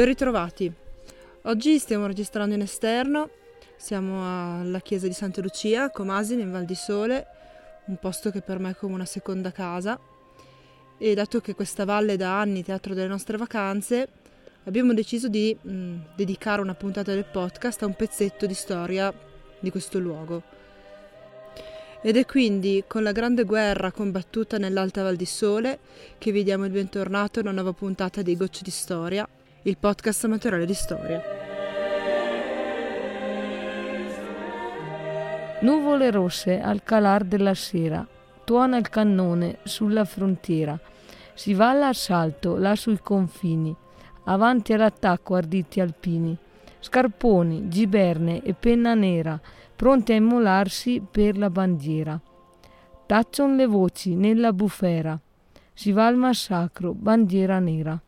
Ben ritrovati. Oggi stiamo registrando in esterno, siamo alla chiesa di Santa Lucia, a Comasine, in Val di Sole, un posto che per me è come una seconda casa. E dato che questa valle è da anni teatro delle nostre vacanze, abbiamo deciso di mh, dedicare una puntata del podcast a un pezzetto di storia di questo luogo. Ed è quindi con la grande guerra combattuta nell'Alta Val di Sole che vi diamo il bentornato a una nuova puntata di Gocce di Storia, il podcast amatoriale di storia. Nuvole rosse al calar della sera, tuona il cannone sulla frontiera, si va all'assalto là sui confini, avanti all'attacco arditi alpini, scarponi, giberne e penna nera, pronti a immolarsi per la bandiera. Taccion le voci nella bufera, si va al massacro, bandiera nera.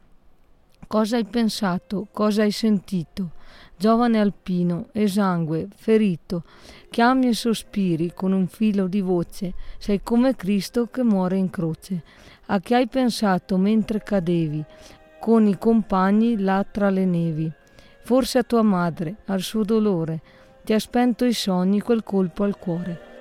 Cosa hai pensato? Cosa hai sentito? Giovane alpino, esangue, ferito, chiami e sospiri con un filo di voce, sei come Cristo che muore in croce. A chi hai pensato mentre cadevi, con i compagni là tra le nevi? Forse a tua madre, al suo dolore, ti ha spento i sogni quel colpo al cuore.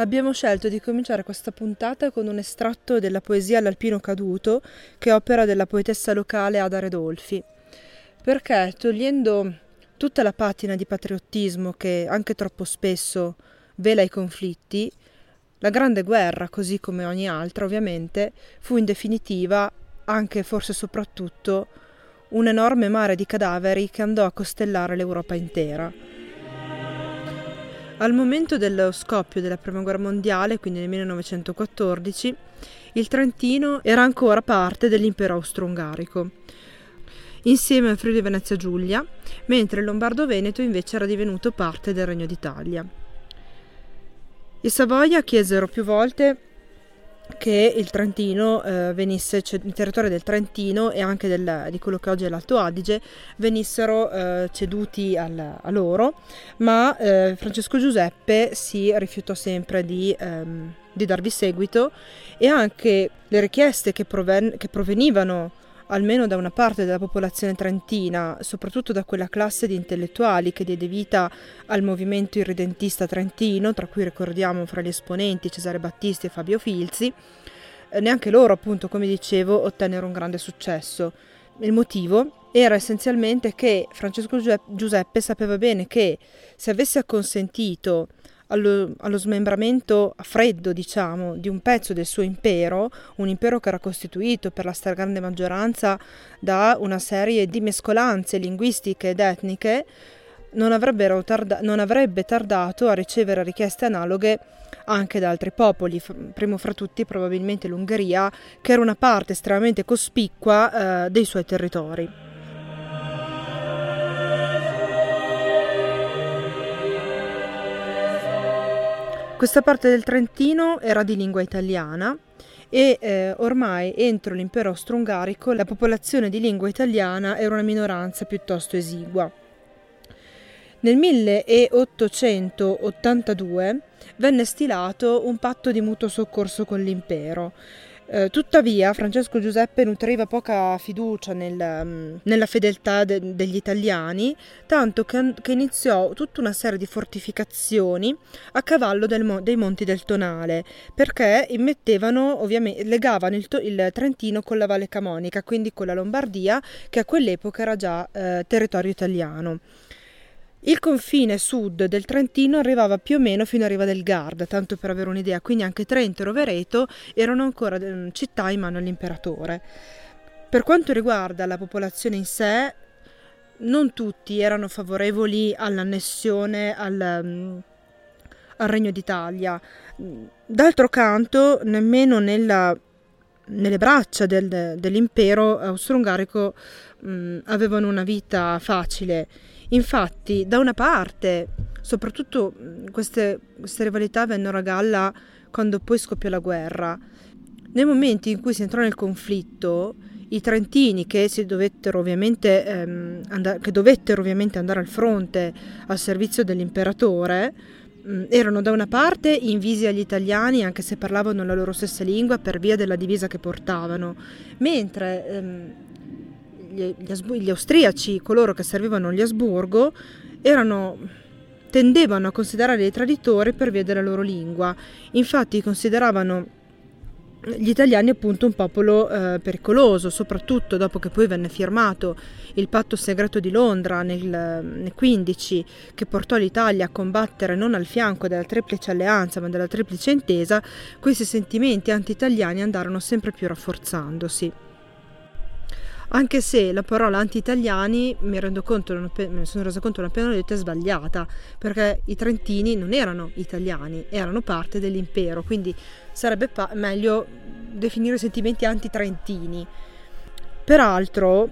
Abbiamo scelto di cominciare questa puntata con un estratto della poesia L'Alpino Caduto, che è opera della poetessa locale Ada Redolfi, perché togliendo tutta la patina di patriottismo che anche troppo spesso vela i conflitti, la Grande Guerra, così come ogni altra ovviamente, fu in definitiva, anche forse soprattutto, un enorme mare di cadaveri che andò a costellare l'Europa intera. Al momento dello scoppio della Prima Guerra Mondiale, quindi nel 1914, il Trentino era ancora parte dell'impero austro-ungarico, insieme al Friuli Venezia Giulia, mentre il Lombardo-Veneto invece era divenuto parte del Regno d'Italia. I Savoia chiesero più volte che il Trentino eh, venisse, cioè, il territorio del Trentino e anche del, di quello che oggi è l'Alto Adige venissero eh, ceduti al, a loro, ma eh, Francesco Giuseppe si rifiutò sempre di, ehm, di, darvi seguito e anche le richieste che, proven- che provenivano almeno da una parte della popolazione trentina, soprattutto da quella classe di intellettuali che diede vita al movimento irredentista trentino, tra cui ricordiamo fra gli esponenti Cesare Battisti e Fabio Filzi, eh, neanche loro, appunto, come dicevo, ottennero un grande successo. Il motivo era essenzialmente che Francesco Giuseppe sapeva bene che se avesse acconsentito allo, allo smembramento a freddo, diciamo, di un pezzo del suo impero, un impero che era costituito per la stragrande maggioranza da una serie di mescolanze linguistiche ed etniche, non, tarda- non avrebbe tardato a ricevere richieste analoghe anche da altri popoli, primo fra tutti probabilmente l'Ungheria, che era una parte estremamente cospicua eh, dei suoi territori. Questa parte del Trentino era di lingua italiana e eh, ormai entro l'impero austro-ungarico la popolazione di lingua italiana era una minoranza piuttosto esigua. Nel 1882 venne stilato un patto di mutuo soccorso con l'impero eh, tuttavia Francesco Giuseppe nutriva poca fiducia nel, mm, nella fedeltà de, degli italiani, tanto che, che, iniziò tutta una serie di fortificazioni a cavallo del, dei monti del Tonale, perché immettevano, ovviamente, legavano il, il, Trentino con la Valle Camonica, quindi con la Lombardia, che a quell'epoca era già eh, territorio italiano. Il confine sud del Trentino arrivava più o meno fino a Riva del Garda, tanto per avere un'idea, quindi anche Trento e Rovereto erano ancora mm, città in mano all'imperatore. Per quanto riguarda la popolazione in sé, non tutti erano favorevoli all'annessione al, mm, al Regno d'Italia. D'altro canto, nemmeno nella, nelle braccia del, dell'impero austro-ungarico mh, mm, avevano una vita facile Infatti, da una parte, soprattutto queste, queste rivalità vennero a galla quando poi scoppiò la guerra. Nei momenti in cui si entrò nel conflitto, i trentini che, dovettero ovviamente, ehm, and- che dovettero ovviamente andare al fronte al servizio dell'imperatore mh, erano da una parte invisi agli italiani anche se parlavano la loro stessa lingua per via della divisa che portavano, mentre ehm, gli, gli, gli austriaci, coloro che servivano gli Asburgo, erano tendevano a considerare i traditori per via della loro lingua. Infatti consideravano gli italiani appunto un popolo eh, pericoloso, soprattutto dopo che poi venne firmato il patto segreto di Londra nel, nel 15 che portò l'Italia a combattere non al fianco della triplice alleanza ma della triplice intesa, questi sentimenti anti-italiani andarono sempre più rafforzandosi anche se la parola anti-italiani mi rendo conto, me ne sono resa conto non appena detto, è sbagliata, perché i trentini non erano italiani, erano parte dell'impero, quindi sarebbe pa- meglio definire sentimenti anti-trentini. Peraltro,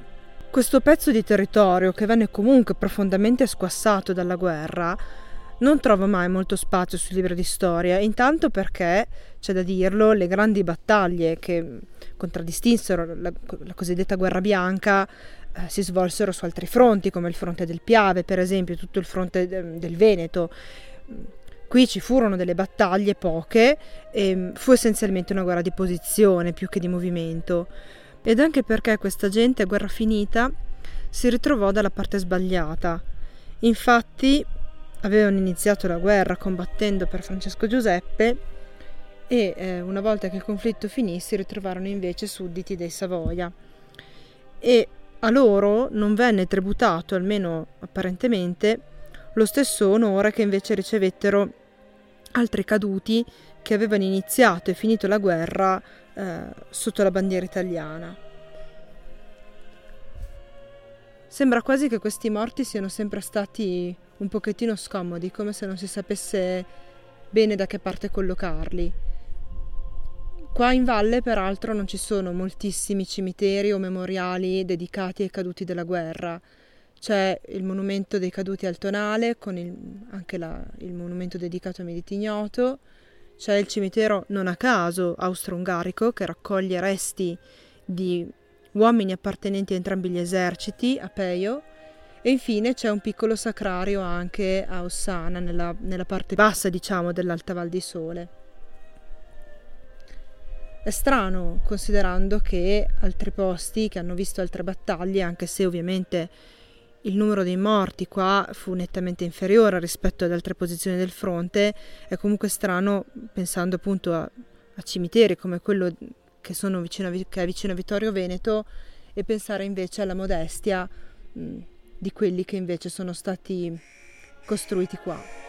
questo pezzo di territorio, che venne comunque profondamente squassato dalla guerra, non trova mai molto spazio sui libri di storia, intanto perché, c'è da dirlo, le grandi battaglie che contraddistinsero la, la cosiddetta guerra bianca eh, si svolsero su altri fronti, come il fronte del Piave, per esempio, tutto il fronte de, del Veneto. Qui ci furono delle battaglie poche e fu essenzialmente una guerra di posizione più che di movimento. Ed anche perché questa gente, a guerra finita, si ritrovò dalla parte sbagliata. Infatti, avevano iniziato la guerra combattendo per Francesco Giuseppe e eh, una volta che il conflitto finì si ritrovarono invece sudditi dei Savoia e a loro non venne tributato, almeno apparentemente, lo stesso onore che invece ricevettero altri caduti che avevano iniziato e finito la guerra eh, sotto la bandiera italiana. Sembra quasi che questi morti siano sempre stati un pochettino scomodi, come se non si sapesse bene da che parte collocarli. Qua in valle, peraltro, non ci sono moltissimi cimiteri o memoriali dedicati ai caduti della guerra. C'è il monumento dei caduti al Tonale, con il, anche la, il monumento dedicato a Mediti Ignoto. C'è il cimitero, non a caso, austro-ungarico, che raccoglie resti di uomini appartenenti a entrambi gli eserciti, a Peio, e infine c'è un piccolo sacrario anche a Ossana, nella, nella parte bassa, diciamo, dell'Alta Val di Sole. È strano considerando che altri posti che hanno visto altre battaglie, anche se ovviamente il numero dei morti qua fu nettamente inferiore rispetto ad altre posizioni del fronte, è comunque strano pensando appunto a, a cimiteri come quello che, vicino a, che, è vicino a Vittorio Veneto e pensare invece alla modestia mh, di quelli che invece sono stati costruiti qua.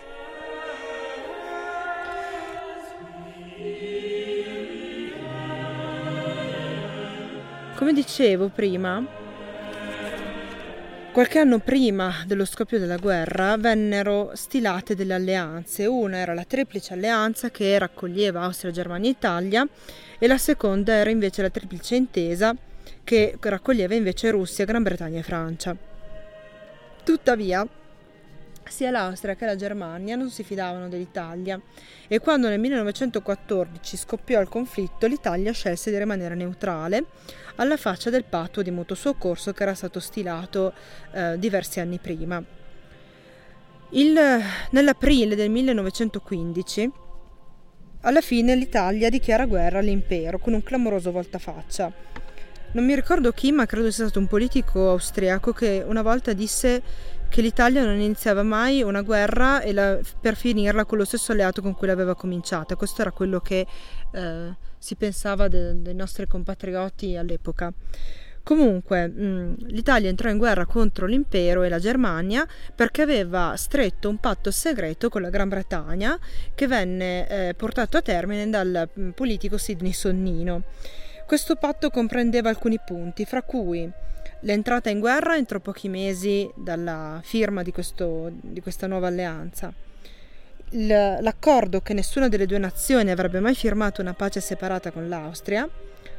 Come dicevo prima, qualche anno prima dello scoppio della guerra vennero stilate delle alleanze. Una era la triplice alleanza che raccoglieva Austria, Germania e Italia e la seconda era invece la triplice intesa che raccoglieva invece Russia, Gran Bretagna e Francia. Tuttavia, sia l'Austria che la Germania non si fidavano dell'Italia e quando nel 1914 scoppiò il conflitto l'Italia scelse di rimanere neutrale alla faccia del patto di mutuo soccorso che era stato stilato eh, diversi anni prima. Il, nell'aprile del 1915 alla fine l'Italia dichiara guerra all'impero con un clamoroso voltafaccia non mi ricordo chi, ma credo sia stato un politico austriaco che una volta disse che l'Italia non iniziava mai una guerra la, per finirla con lo stesso alleato con cui l'aveva cominciata. Questo era quello che eh, si pensava de, dei nostri compatrioti all'epoca. Comunque, mh, mm, l'Italia entrò in guerra contro l'impero e la Germania perché aveva stretto un patto segreto con la Gran Bretagna che venne eh, portato a termine dal mm, politico Sidney Sonnino. Questo patto comprendeva alcuni punti, fra cui l'entrata in guerra entro pochi mesi dalla firma di, questo, di questa nuova alleanza, l'accordo che nessuna delle due nazioni avrebbe mai firmato una pace separata con l'Austria,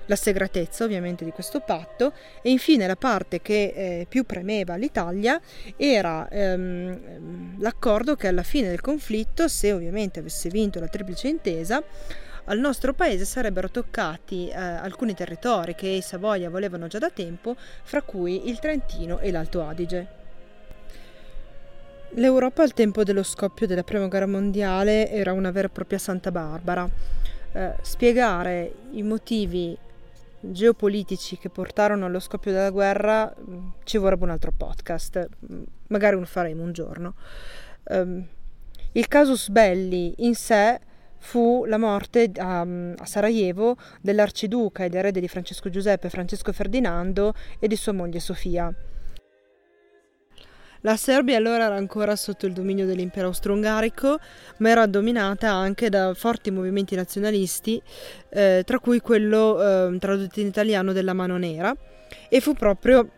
la segretezza ovviamente di questo patto e infine la parte che eh, più premeva all'Italia era ehm, l'accordo che alla fine del conflitto, se ovviamente avesse vinto la triplice intesa, al nostro paese sarebbero toccati eh, alcuni territori che i Savoia volevano già da tempo, fra cui il Trentino e l'Alto Adige. L'Europa al tempo dello scoppio della Prima Guerra Mondiale era una vera e propria Santa Barbara. Eh, spiegare i motivi geopolitici che portarono allo scoppio della guerra mm, ci vorrebbe un altro podcast, mm, magari lo faremo un giorno. Um, il casus belli in sé fu la morte a, a, Sarajevo dell'arciduca ed erede di Francesco Giuseppe Francesco Ferdinando e di sua moglie Sofia. La Serbia allora era ancora sotto il dominio dell'impero austro-ungarico, ma era dominata anche da forti movimenti nazionalisti, eh, tra cui quello eh, tradotto in italiano della Mano Nera, e fu proprio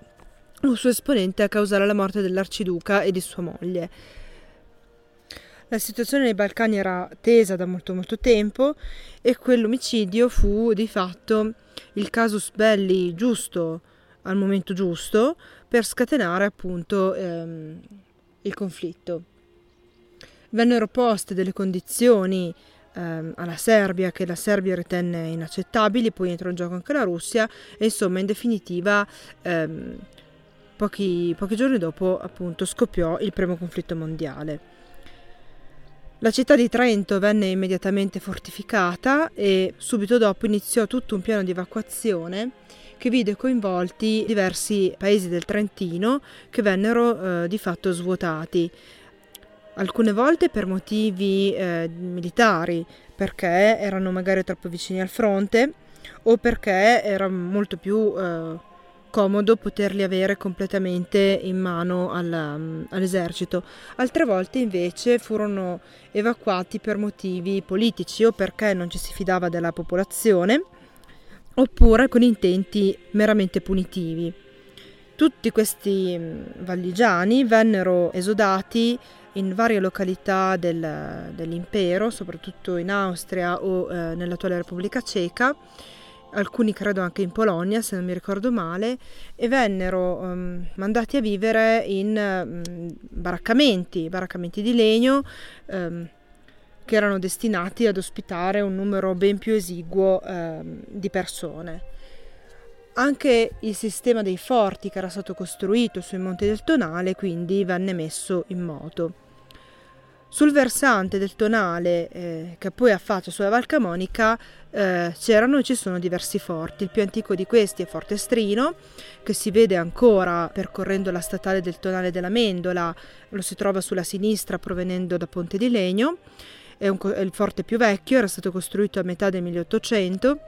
un suo esponente a causare la morte dell'arciduca e di sua moglie. La situazione nei Balcani era tesa da molto molto tempo e quell'omicidio fu di fatto il casus belli giusto al momento giusto per scatenare appunto ehm, il conflitto. Vennero poste delle condizioni ehm, alla Serbia che la Serbia ritenne inaccettabili, poi entrò in gioco anche la Russia e insomma in definitiva ehm, pochi, pochi giorni dopo appunto scoppiò il primo conflitto mondiale. La città di Trento venne immediatamente fortificata e subito dopo iniziò tutto un piano di evacuazione che vide coinvolti diversi paesi del Trentino che vennero eh, di fatto svuotati. Alcune volte per motivi eh, militari, perché erano magari troppo vicini al fronte o perché era molto più eh, comodo poterli avere completamente in mano alla, all'esercito. Altre volte invece furono evacuati per motivi politici o perché non ci si fidava della popolazione oppure con intenti meramente punitivi. Tutti questi valligiani vennero esodati in varie località del, dell'impero, soprattutto in Austria o eh, nell'attuale Repubblica Ceca, alcuni credo anche in Polonia se non mi ricordo male, e vennero um, mandati a vivere in um, baraccamenti, baraccamenti di legno um, che erano destinati ad ospitare un numero ben più esiguo di persone. Anche il sistema dei forti che era stato costruito sui monti del Tonale quindi venne messo in moto. Sul versante del tonale eh, che poi affaccia sulla Val Camonica eh, c'erano e ci sono diversi forti. Il più antico di questi è Forte Strino, che si vede ancora percorrendo la statale del tonale della Mendola, lo si trova sulla sinistra provenendo da Ponte di Legno. È, un, è il forte più vecchio, era stato costruito a metà del 1800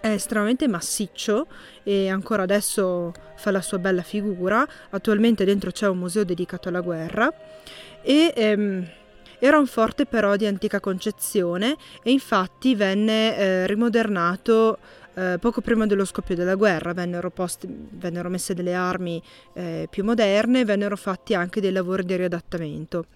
è estremamente massiccio e ancora adesso fa la sua bella figura. Attualmente dentro c'è un museo dedicato alla guerra e ehm, era un forte però di antica concezione e infatti venne eh, rimodernato eh, poco prima dello scoppio della guerra, vennero, posti, vennero messe delle armi eh, più moderne, vennero fatti anche dei lavori di riadattamento.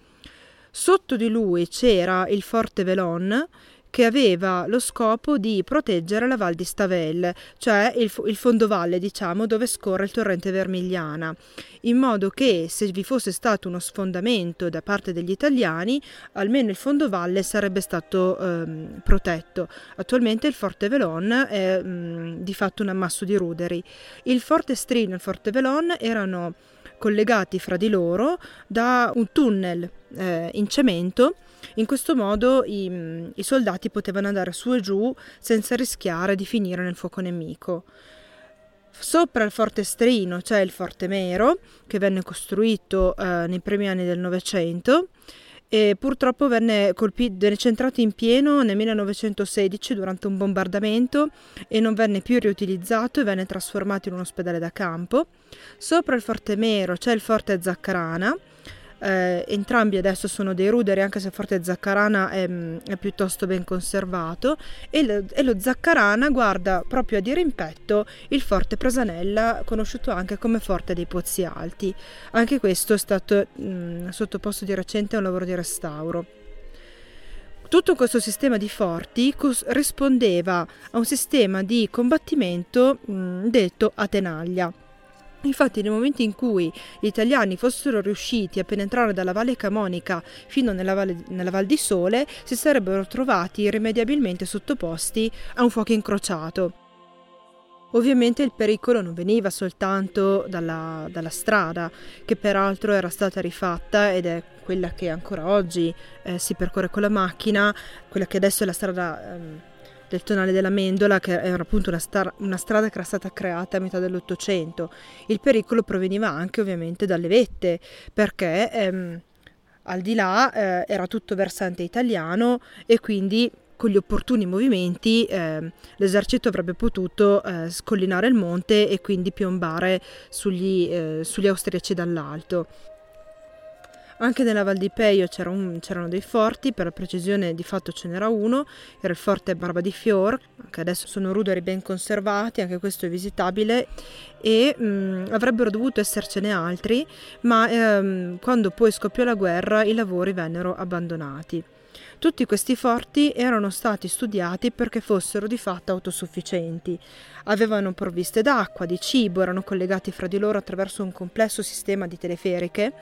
Sotto di lui c'era il forte Velon che aveva lo scopo di proteggere la Val di Stavel, cioè il, il fondovalle, diciamo, dove scorre il torrente Vermigliana, in modo che se vi fosse stato uno sfondamento da parte degli italiani, almeno il fondovalle sarebbe stato ehm, protetto. Attualmente il Forte Velon è mh, di fatto un ammasso di ruderi. Il Forte Strino e il Forte Velon erano collegati fra di loro da un tunnel eh, in cemento in questo modo i, i soldati potevano andare su e giù senza rischiare di finire nel fuoco nemico. Sopra il forte Strino c'è il forte Mero, che venne costruito eh, nei primi anni del Novecento e purtroppo venne, colpito, venne centrato in pieno nel 1916 durante un bombardamento e non venne più riutilizzato e venne trasformato in un ospedale da campo. Sopra il forte Mero c'è il forte Zaccarana, eh, entrambi adesso sono dei ruderi, anche se Forte Zaccarana è, mm, è piuttosto ben conservato. E lo, e lo, Zaccarana guarda proprio a dirimpetto il Forte Prasanella, conosciuto anche come Forte dei Pozzi Alti. Anche questo è stato mh, mm, sottoposto di recente a un lavoro di restauro. Tutto questo sistema di forti rispondeva a un sistema di combattimento mh, mm, detto a tenaglia Infatti nel momento in cui gli italiani fossero riusciti a penetrare dalla Valle Camonica fino nella Valle, nella Val di Sole, si sarebbero trovati irrimediabilmente sottoposti a un fuoco incrociato. Ovviamente il pericolo non veniva soltanto dalla, dalla, strada, che peraltro era stata rifatta ed è quella che ancora oggi eh, si percorre con la macchina, quella che adesso è la strada ehm, del tonale della Mendola, che era appunto una, star- una, strada che era stata creata a metà dell'Ottocento. Il pericolo proveniva anche ovviamente dalle vette, perché ehm, al di là eh, era tutto versante italiano e quindi con gli opportuni movimenti eh, l'esercito avrebbe potuto eh, scollinare il monte e quindi piombare sugli, eh, sugli austriaci dall'alto. Anche nella Val di Peio c'era un, c'erano dei forti, per la precisione di fatto ce n'era uno, era il forte Barba di Fior, che adesso sono ruderi ben conservati, anche questo è visitabile, e mh, mm, avrebbero dovuto essercene altri, ma ehm, quando poi scoppiò la guerra i lavori vennero abbandonati. Tutti questi forti erano stati studiati perché fossero di fatto autosufficienti. Avevano provviste d'acqua, di cibo, erano collegati fra di loro attraverso un complesso sistema di teleferiche,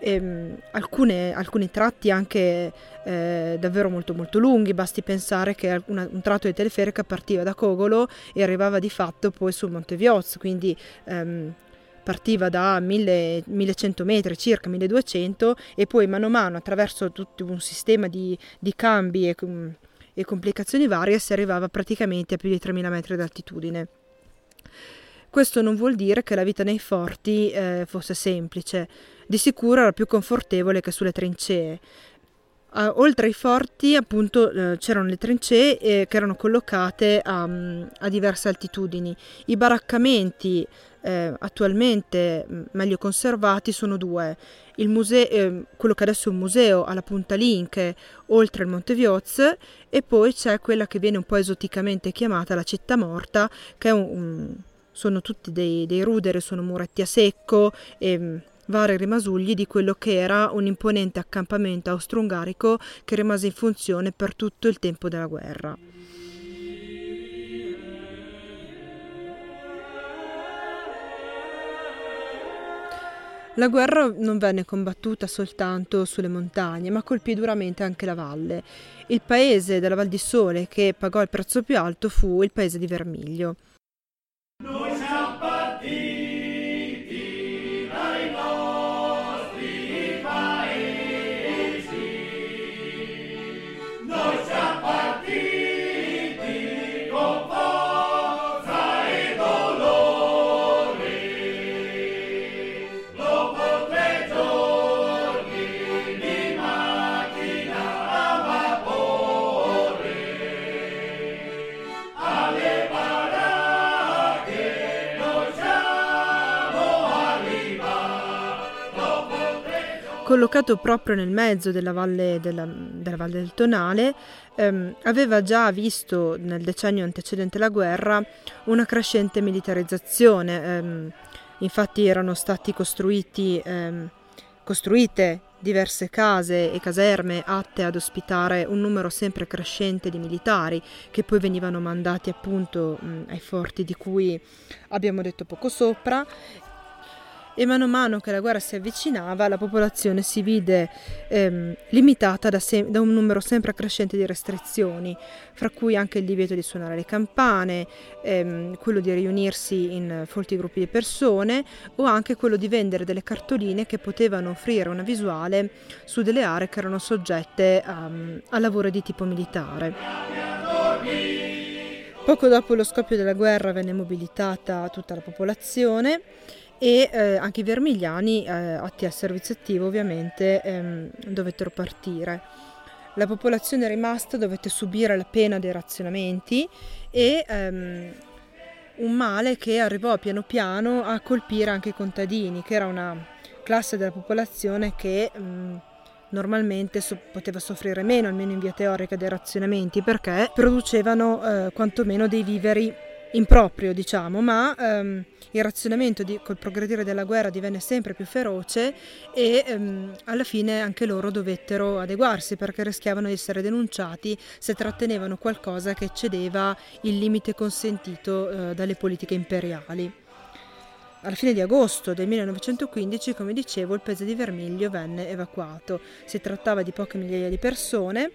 ehm, alcune, alcuni tratti anche eh, davvero molto molto lunghi, basti pensare che una, un tratto di teleferica partiva da Cogolo e arrivava di fatto poi sul Monte Viozzo, quindi ehm, partiva da 1000, 1100 metri, circa 1200, e poi mano a mano attraverso tutto un sistema di, di cambi e, e complicazioni varie si arrivava praticamente a più di 3000 metri d'altitudine. Questo non vuol dire che la vita nei forti eh, fosse semplice, di sicuro era più confortevole che sulle trincee. Uh, oltre ai forti, appunto, uh, c'erano le trincee eh, che erano collocate a, a diverse altitudini. I baraccamenti eh, attualmente mm, meglio conservati sono due. Il museo, eh, quello che adesso è un museo alla Punta Linke, oltre il Monte Vioz, e poi c'è quella che viene un po' esoticamente chiamata la città morta, che è un, un, sono tutti dei, dei ruderi, sono muretti a secco e mm, vari rimasugli di quello che era un imponente accampamento austro-ungarico che rimase in funzione per tutto il tempo della guerra. La guerra non venne combattuta soltanto sulle montagne, ma colpì duramente anche la valle. Il paese della Val di Sole che pagò il prezzo più alto fu il paese di Vermiglio. Collocato proprio nel mezzo della valle, della, della valle del Tonale, ehm, aveva già visto nel decennio antecedente la guerra una crescente militarizzazione. Ehm, infatti erano costruiti, ehm, costruite diverse case e caserme atte ad ospitare un numero sempre crescente di militari che poi venivano mandati appunto mh, ai forti di cui abbiamo detto poco sopra e mano a mano che la guerra si avvicinava la popolazione si vide ehm, limitata da, se- da, un numero sempre crescente di restrizioni, fra cui anche il divieto di suonare le campane, ehm, quello di riunirsi in folti gruppi di persone o anche quello di vendere delle cartoline che potevano offrire una visuale su delle aree che erano soggette a, a lavoro di tipo militare. Poco dopo lo scoppio della guerra venne mobilitata tutta la popolazione e eh, anche i vermigliani eh, atti al servizio attivo ovviamente ehm, dovettero partire. La popolazione rimasta dovette subire la pena dei razionamenti e ehm, un male che arrivò piano piano a colpire anche i contadini, che era una classe della popolazione che mh, mm, normalmente so- poteva soffrire meno, almeno in via teorica, dei razionamenti, perché producevano eh, quantomeno dei viveri improprio, diciamo, ma ehm, il razionamento di, col progredire della guerra divenne sempre più feroce e ehm, alla fine anche loro dovettero adeguarsi perché rischiavano di essere denunciati se trattenevano qualcosa che eccedeva il limite consentito eh, dalle politiche imperiali. Alla fine di agosto del 1915, come dicevo, il paese di Vermiglio venne evacuato. Si trattava di poche migliaia di persone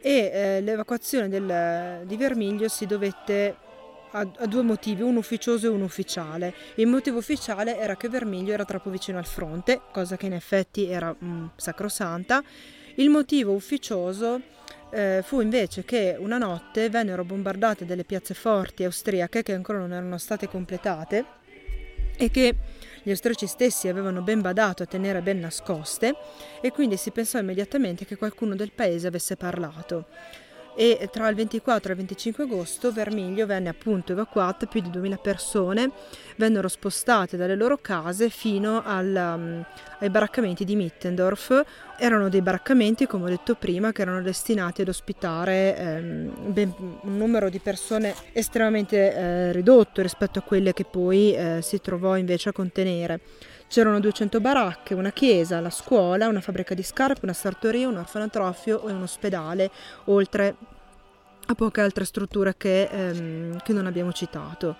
e eh, l'evacuazione del, di Vermiglio si dovette ha, ha, due motivi, uno ufficioso e uno ufficiale. Il motivo ufficiale era che Vermiglio era troppo vicino al fronte, cosa che in effetti era mm, sacrosanta. Il motivo ufficioso eh, fu invece che una notte vennero bombardate delle piazze forti austriache che ancora non erano state completate e che gli austriaci stessi avevano ben badato a tenere ben nascoste e quindi si pensò immediatamente che qualcuno del paese avesse parlato e tra il 24 e il 25 agosto Vermiglio venne appunto evacuata, più di 2000 persone vennero spostate dalle loro case fino al, um, ai baraccamenti di Mittendorf. Erano dei baraccamenti, come ho detto prima, che erano destinati ad ospitare ehm, ben, un numero di persone estremamente eh, ridotto rispetto a quelle che poi eh, si trovò invece a contenere. C'erano 200 baracche, una chiesa, la scuola, una fabbrica di scarpe, una sartoria, un orfanotrofio e un ospedale, oltre a poche altre strutture che, ehm, che non abbiamo citato.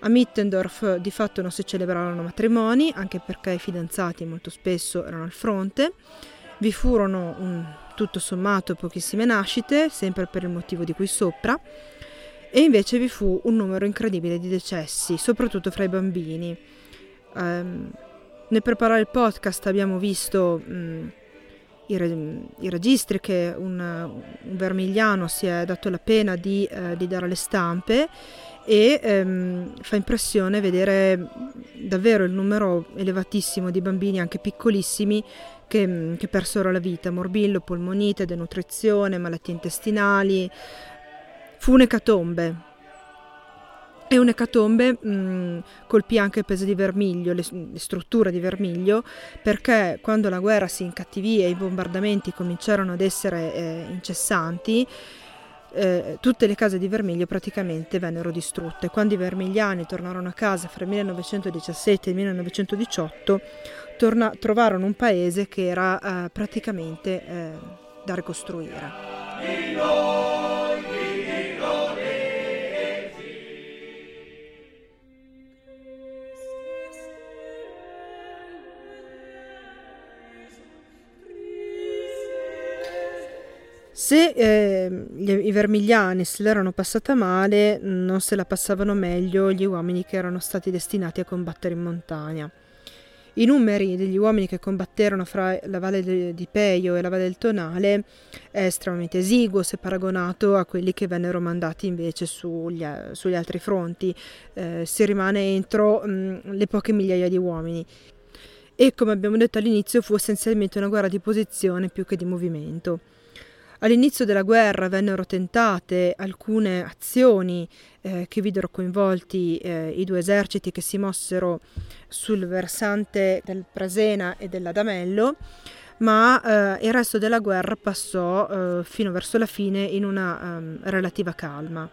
A Mittendorf di fatto non si celebrarono matrimoni, anche perché i fidanzati molto spesso erano al fronte. Vi furono un, tutto sommato pochissime nascite, sempre per il motivo di cui sopra, e invece vi fu un numero incredibile di decessi, soprattutto fra i bambini. Um, nel preparare il podcast abbiamo visto um, i, re, i, registri che un, un, vermigliano si è dato la pena di, uh, di dare alle stampe e um, fa impressione vedere davvero il numero elevatissimo di bambini, anche piccolissimi, che, che persero la vita, morbillo, polmonite, denutrizione, malattie intestinali. Fu un'ecatombe, e un'ecatombe mh, colpì anche il paese di Vermiglio, le, le, strutture di Vermiglio, perché quando la guerra si incattivì e i bombardamenti cominciarono ad essere eh, incessanti, eh, tutte le case di Vermiglio praticamente vennero distrutte. Quando i vermigliani tornarono a casa fra il 1917 e il 1918, torna- trovarono un paese che era eh, praticamente eh, da ricostruire. Se eh, i vermigliani se l'erano passata male, non se la passavano meglio gli uomini che erano stati destinati a combattere in montagna. I numeri degli uomini che combatterono fra la valle di Peio e la valle del Tonale è estremamente esiguo se paragonato a quelli che vennero mandati invece sugli, sugli altri fronti. Eh, si rimane entro mh, le poche migliaia di uomini. E come abbiamo detto all'inizio fu essenzialmente una guerra di posizione più che di movimento. All'inizio della guerra vennero tentate alcune azioni eh, che videro coinvolti eh, i due eserciti che si mossero sul versante del Presena e dell'Adamello, ma eh, il resto della guerra passò eh, fino verso la fine in una um, relativa calma.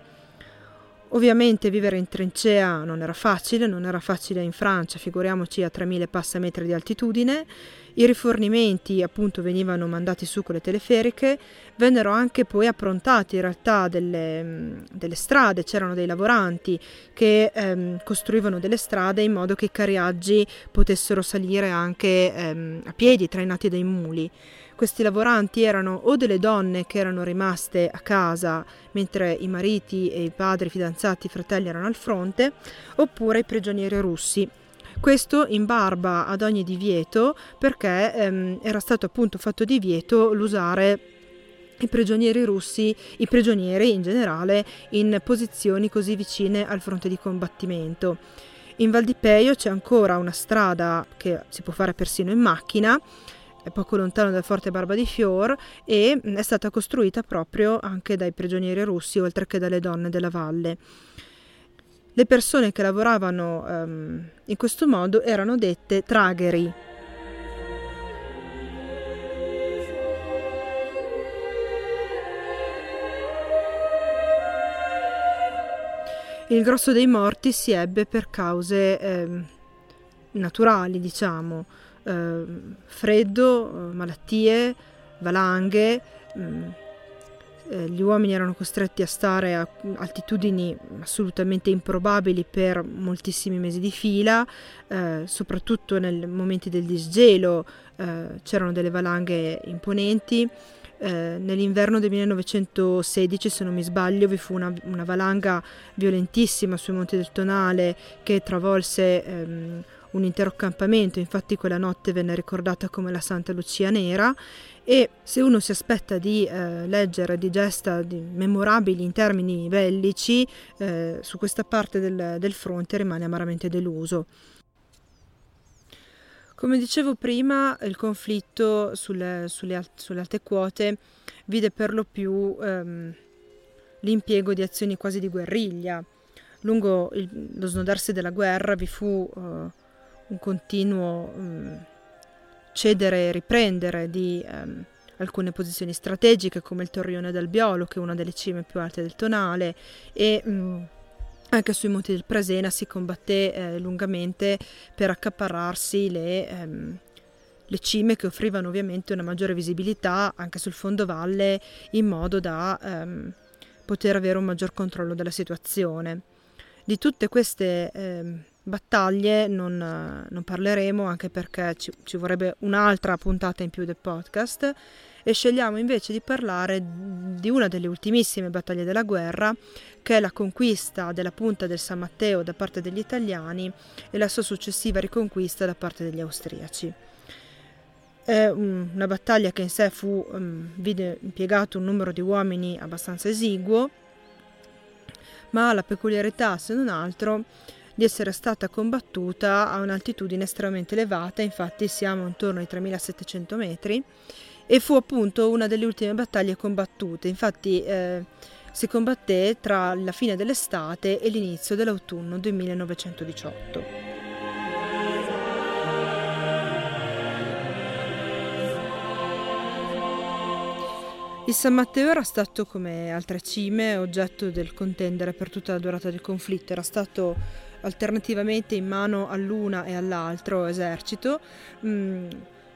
Ovviamente vivere in trincea non era facile, non era facile in Francia, figuriamoci a 3000 passametri di altitudine. I rifornimenti appunto venivano mandati su con le teleferiche, vennero anche poi approntati in realtà delle, delle strade, c'erano dei lavoranti che ehm, costruivano delle strade in modo che i carriaggi potessero salire anche ehm, a piedi, trainati dai muli. Questi lavoranti erano o delle donne che erano rimaste a casa mentre i mariti e i padri, i fidanzati, i fratelli erano al fronte, oppure i prigionieri russi questo in barba ad ogni divieto perché ehm, era stato appunto fatto divieto l'usare i prigionieri russi, i prigionieri in generale, in posizioni così vicine al fronte di combattimento. In Val di Peio c'è ancora una strada che si può fare persino in macchina, poco lontano dal forte Barba di Fior e è stata costruita proprio anche dai prigionieri russi oltre che dalle donne della valle. Le persone che lavoravano um, in questo modo erano dette tragheri. Il grosso dei morti si ebbe per cause eh, naturali, diciamo, eh, freddo, malattie, valanghe. Mh, mm, eh, gli uomini erano costretti a stare a altitudini assolutamente improbabili per moltissimi mesi di fila, eh, soprattutto nei momenti del disgelo eh, c'erano delle valanghe imponenti eh, nell'inverno del 1916, se non mi sbaglio, vi fu una, una valanga violentissima sui monti del Tonale che travolse ehm, un intero accampamento, infatti quella notte venne ricordata come la Santa Lucia Nera e se uno si aspetta di eh, leggere di gesta di memorabili in termini bellici, eh, su questa parte del, del fronte rimane amaramente deluso. Come dicevo prima, il conflitto sulle, sulle, sulle alte quote vide per lo più ehm, l'impiego di azioni quasi di guerriglia. Lungo il, lo snodarsi della guerra vi fu eh, un continuo um, cedere e riprendere di um, alcune posizioni strategiche come il Torrione del Biolo, che è una delle cime più alte del Tonale, e um, anche sui monti del Presena si combatté eh, lungamente per accaparrarsi le, ehm, le, cime che offrivano ovviamente una maggiore visibilità anche sul fondovalle in modo da ehm, poter avere un maggior controllo della situazione. Di tutte queste ehm, battaglie non, non, parleremo anche perché ci, ci vorrebbe un'altra puntata in più del podcast e scegliamo invece di parlare di una delle ultimissime battaglie della guerra, che è la conquista della punta del San Matteo da parte degli italiani e la sua successiva riconquista da parte degli austriaci. È una battaglia che in sé fu, um, vide impiegato un numero di uomini abbastanza esiguo, ma la peculiarità, se non altro, di essere stata combattuta a un'altitudine estremamente elevata, infatti siamo intorno ai 3700 metri, e fu appunto una delle ultime battaglie combattute. Infatti eh, si combatté tra la fine dell'estate e l'inizio dell'autunno del 1918. Il San Matteo era stato, come altre cime, oggetto del contendere per tutta la durata del conflitto, era stato alternativamente in mano all'una e all'altro esercito. Mh, mm,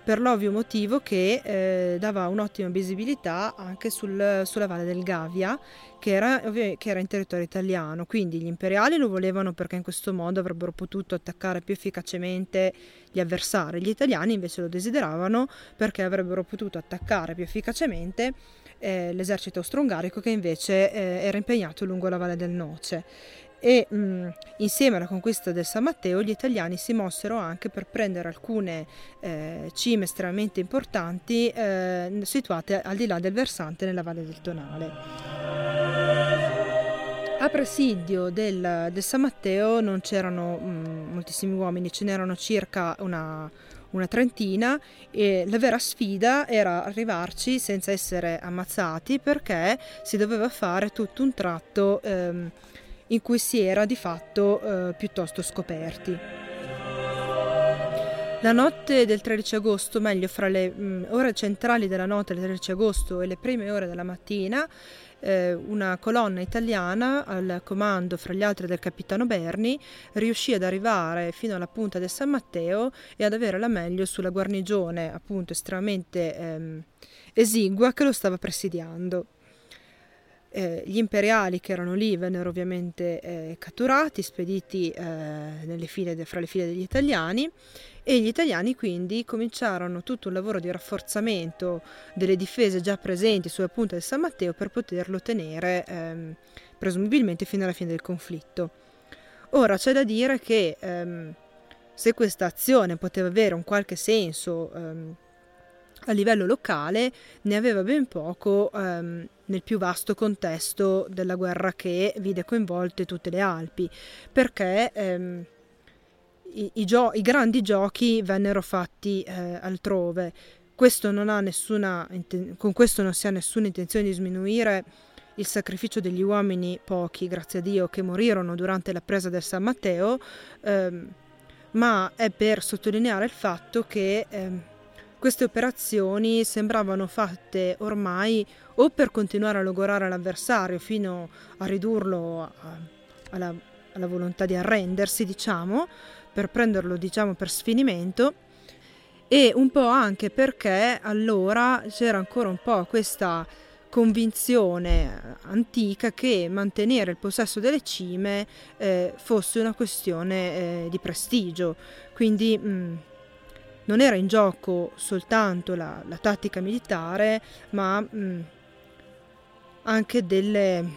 per l'ovvio motivo che eh, dava un'ottima visibilità anche sul, sulla valle del Gavia, che era, che era, in territorio italiano. Quindi gli imperiali lo volevano perché in questo modo avrebbero potuto attaccare più efficacemente gli avversari, gli italiani invece lo desideravano perché avrebbero potuto attaccare più efficacemente eh, l'esercito austro-ungarico che invece eh, era impegnato lungo la valle del Noce e mh, insieme alla conquista del San Matteo gli italiani si mossero anche per prendere alcune eh, cime estremamente importanti eh, situate al di là del versante nella valle del Tonale. A presidio del, del San Matteo non c'erano mh, moltissimi uomini, ce n'erano circa una, una trentina e la vera sfida era arrivarci senza essere ammazzati perché si doveva fare tutto un tratto ehm, in cui si era di fatto eh, piuttosto scoperti. La notte del 13 agosto, meglio fra le mh, mm, ore centrali della notte del 13 agosto e le prime ore della mattina, eh, una colonna italiana al comando fra gli altri del capitano Berni riuscì ad arrivare fino alla punta del San Matteo e ad avere la meglio sulla guarnigione appunto estremamente ehm, esigua che lo stava presidiando. Eh, gli imperiali che erano lì vennero ovviamente eh, catturati, spediti eh, file fra le file degli italiani e gli italiani quindi cominciarono tutto un lavoro di rafforzamento delle difese già presenti sulla punta del San Matteo per poterlo tenere ehm, presumibilmente fino alla fine del conflitto. Ora c'è da dire che ehm, se questa azione poteva avere un qualche senso ehm, a livello locale ne aveva ben poco ehm, nel più vasto contesto della guerra che vide coinvolte tutte le Alpi, perché ehm, i, i, gio- i, grandi giochi vennero fatti eh, altrove. Questo nessuna, con questo non si ha nessuna intenzione di sminuire il sacrificio degli uomini, pochi, grazie a Dio, che morirono durante la presa del San Matteo, ehm, ma è per sottolineare il fatto che ehm, queste operazioni sembravano fatte ormai o per continuare a logorare l'avversario fino a ridurlo a, alla, alla, volontà di arrendersi, diciamo, per prenderlo, diciamo, per sfinimento, e un po' anche perché allora c'era ancora un po' questa convinzione antica che mantenere il possesso delle cime eh, fosse una questione eh, di prestigio. Quindi mh, non era in gioco soltanto la, la tattica militare, ma mh, anche delle,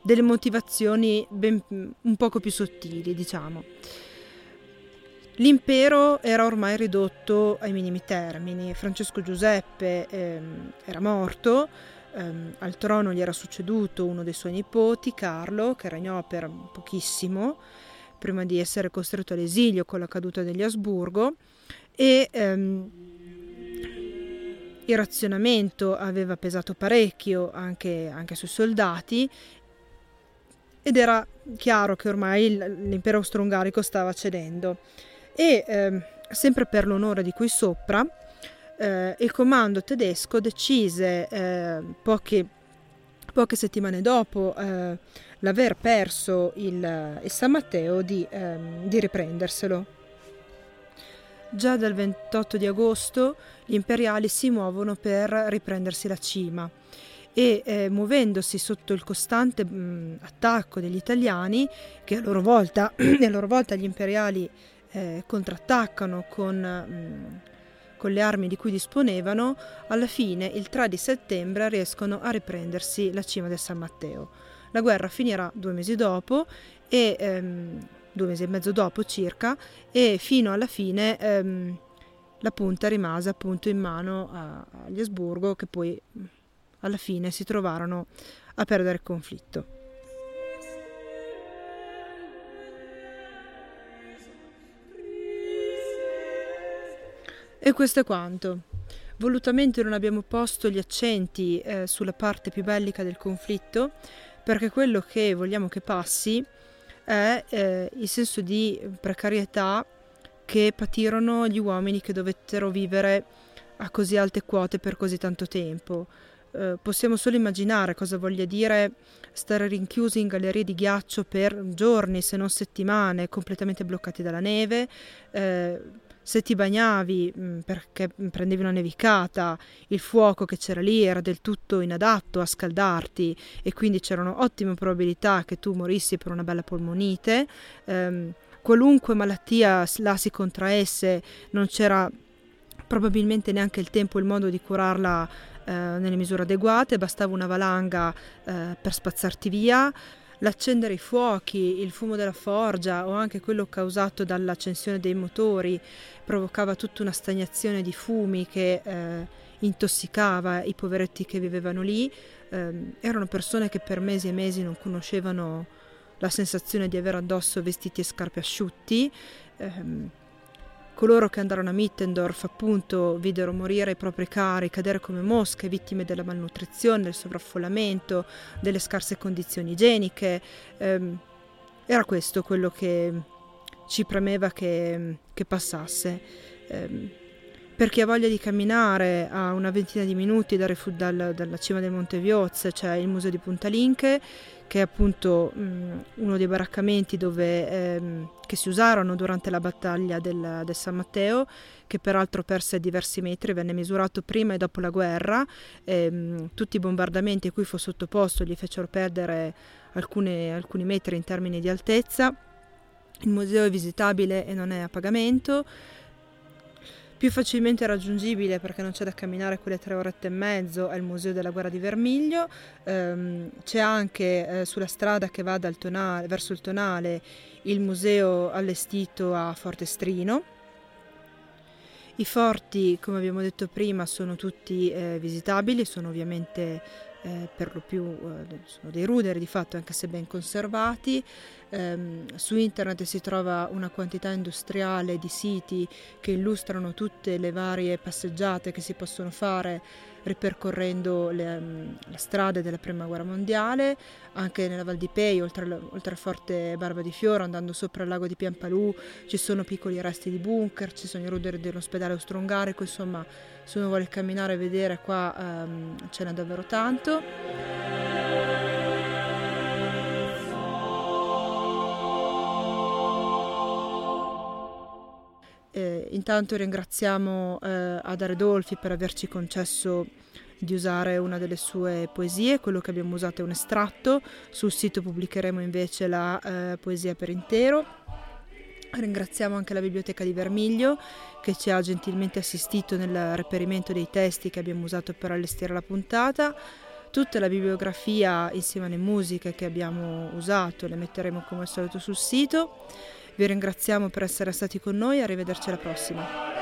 delle motivazioni ben, un poco più sottili, diciamo. L'impero era ormai ridotto ai minimi termini. Francesco Giuseppe ehm, era morto, ehm, al trono gli era succeduto uno dei suoi nipoti, Carlo, che regnò per pochissimo, prima di essere costretto all'esilio con la caduta degli Asburgo, e ehm, il razionamento aveva pesato parecchio anche, anche sui soldati ed era chiaro che ormai l'impero austro-ungarico stava cedendo. E eh, sempre per l'onore di qui sopra eh, il comando tedesco decise eh, poche, poche, settimane dopo eh, l'aver perso il, il, San Matteo di, ehm, di riprenderselo. Già dal 28 di agosto gli imperiali si muovono per riprendersi la cima e eh, muovendosi sotto il costante mh, attacco degli italiani, che a loro volta, a loro volta gli imperiali eh, contrattaccano con, mh, con le armi di cui disponevano, alla fine il 3 di settembre riescono a riprendersi la cima del San Matteo. La guerra finirà due mesi dopo e ehm, due mesi e mezzo dopo circa e fino alla fine ehm, la punta rimase appunto in mano agli Asburgo che poi alla fine si trovarono a perdere il conflitto. E questo è quanto. Volutamente non abbiamo posto gli accenti eh, sulla parte più bellica del conflitto, perché quello che vogliamo che passi è eh, il senso di precarietà che patirono gli uomini che dovettero vivere a così alte quote per così tanto tempo. Eh, possiamo solo immaginare cosa voglia dire stare rinchiusi in gallerie di ghiaccio per giorni, se non settimane, completamente bloccati dalla neve, eh, se ti bagnavi mm, perché prendevi una nevicata, il fuoco che c'era lì era del tutto inadatto a scaldarti e quindi c'erano ottime probabilità che tu morissi per una bella polmonite. Um, qualunque malattia la si contraesse, non c'era probabilmente neanche il tempo e il modo di curarla eh, nelle misure adeguate, bastava una valanga eh, per spazzarti via l'accendere i fuochi, il fumo della forgia o anche quello causato dall'accensione dei motori provocava tutta una stagnazione di fumi che eh, intossicava i poveretti che vivevano lì. Eh, erano persone che per mesi e mesi non conoscevano la sensazione di avere addosso vestiti e scarpe asciutti. Eh, Coloro che andarono a Mittendorf appunto videro morire i propri cari, cadere come mosche, vittime della malnutrizione, del sovraffollamento, delle scarse condizioni igieniche. Eh, era questo quello che ci premeva che, che passasse. Eh, per chi ha voglia di camminare a una ventina di minuti dal, dal, dalla cima del Monte Viozze c'è cioè il museo di Punta Linke che è appunto mh, uno dei baraccamenti dove, ehm, che si usarono durante la battaglia del, del, San Matteo, che peraltro perse diversi metri, venne misurato prima e dopo la guerra. Ehm, tutti i bombardamenti a cui fu sottoposto gli fecero perdere alcune, alcuni metri in termini di altezza. Il museo è visitabile e non è a pagamento più facilmente raggiungibile perché non c'è da camminare quelle tre orette e mezzo è il Museo della Guerra di Vermiglio, ehm, c'è anche eh, sulla strada che va tonale, verso il Tonale il museo allestito a Fortestrino. I forti, come abbiamo detto prima, sono tutti eh, visitabili, sono ovviamente eh, per lo più eh, sono dei ruderi di fatto anche se ben conservati. Eh, su internet si trova una quantità industriale di siti che illustrano tutte le varie passeggiate che si possono fare ripercorrendo le, um, le strade della prima guerra mondiale, anche nella Val di Pei, oltre, oltre al forte Barba di Fiore, andando sopra il lago di Piampalù, ci sono piccoli resti di bunker, ci sono i ruderi dell'ospedale austro-ungarico, insomma, se uno vuole camminare e vedere qua um, ce n'è davvero tanto. Eh, intanto ringraziamo eh, Ada Redolfi per averci concesso di usare una delle sue poesie, quello che abbiamo usato è un estratto, sul sito pubblicheremo invece la eh, poesia per intero. Ringraziamo anche la Biblioteca di Vermiglio che ci ha gentilmente assistito nel reperimento dei testi che abbiamo usato per allestire la puntata. Tutta la bibliografia insieme alle musiche che abbiamo usato le metteremo come al solito sul sito. Vi ringraziamo per essere stati con noi, arrivederci alla prossima.